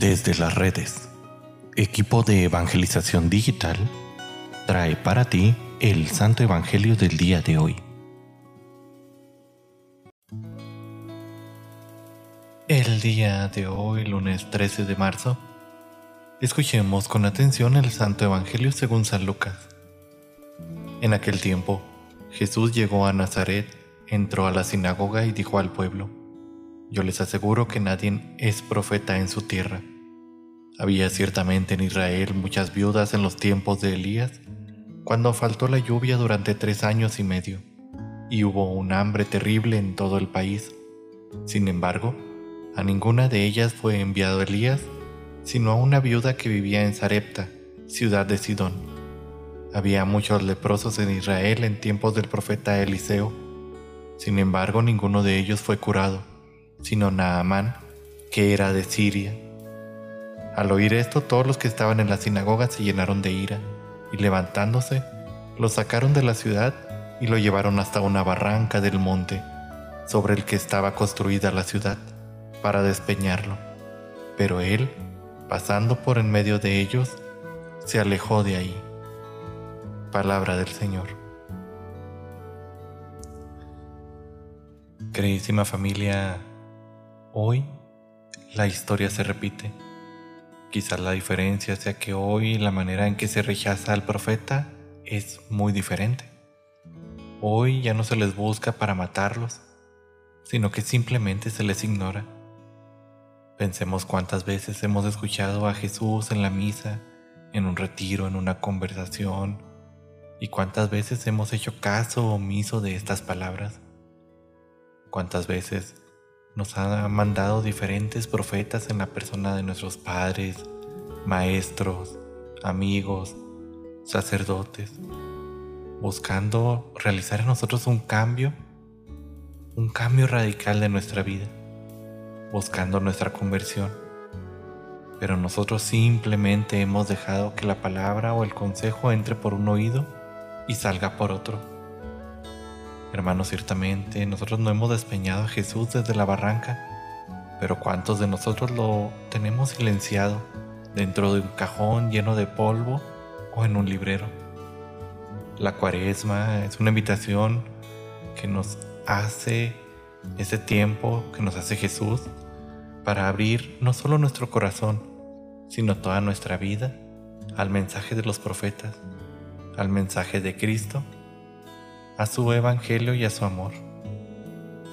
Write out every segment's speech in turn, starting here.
Desde las redes, equipo de evangelización digital trae para ti el Santo Evangelio del día de hoy. El día de hoy, lunes 13 de marzo, escuchemos con atención el Santo Evangelio según San Lucas. En aquel tiempo, Jesús llegó a Nazaret, entró a la sinagoga y dijo al pueblo, Yo les aseguro que nadie es profeta en su tierra. Había ciertamente en Israel muchas viudas en los tiempos de Elías, cuando faltó la lluvia durante tres años y medio, y hubo un hambre terrible en todo el país. Sin embargo, a ninguna de ellas fue enviado Elías, sino a una viuda que vivía en Sarepta, ciudad de Sidón. Había muchos leprosos en Israel en tiempos del profeta Eliseo. Sin embargo, ninguno de ellos fue curado, sino Naamán, que era de Siria. Al oír esto, todos los que estaban en la sinagoga se llenaron de ira, y levantándose, lo sacaron de la ciudad y lo llevaron hasta una barranca del monte, sobre el que estaba construida la ciudad, para despeñarlo. Pero él, pasando por en medio de ellos, se alejó de ahí. Palabra del Señor. Queridísima familia, hoy la historia se repite. Quizás la diferencia sea que hoy la manera en que se rechaza al profeta es muy diferente. Hoy ya no se les busca para matarlos, sino que simplemente se les ignora. Pensemos cuántas veces hemos escuchado a Jesús en la misa, en un retiro, en una conversación, y cuántas veces hemos hecho caso omiso de estas palabras. Cuántas veces nos ha mandado diferentes profetas en la persona de nuestros padres, maestros, amigos, sacerdotes, buscando realizar en nosotros un cambio, un cambio radical de nuestra vida, buscando nuestra conversión. Pero nosotros simplemente hemos dejado que la palabra o el consejo entre por un oído y salga por otro Hermanos, ciertamente nosotros no hemos despeñado a Jesús desde la barranca, pero ¿cuántos de nosotros lo tenemos silenciado dentro de un cajón lleno de polvo o en un librero? La cuaresma es una invitación que nos hace ese tiempo, que nos hace Jesús, para abrir no solo nuestro corazón, sino toda nuestra vida al mensaje de los profetas, al mensaje de Cristo a su evangelio y a su amor.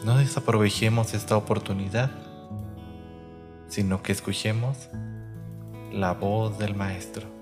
No desaprovechemos esta oportunidad, sino que escuchemos la voz del Maestro.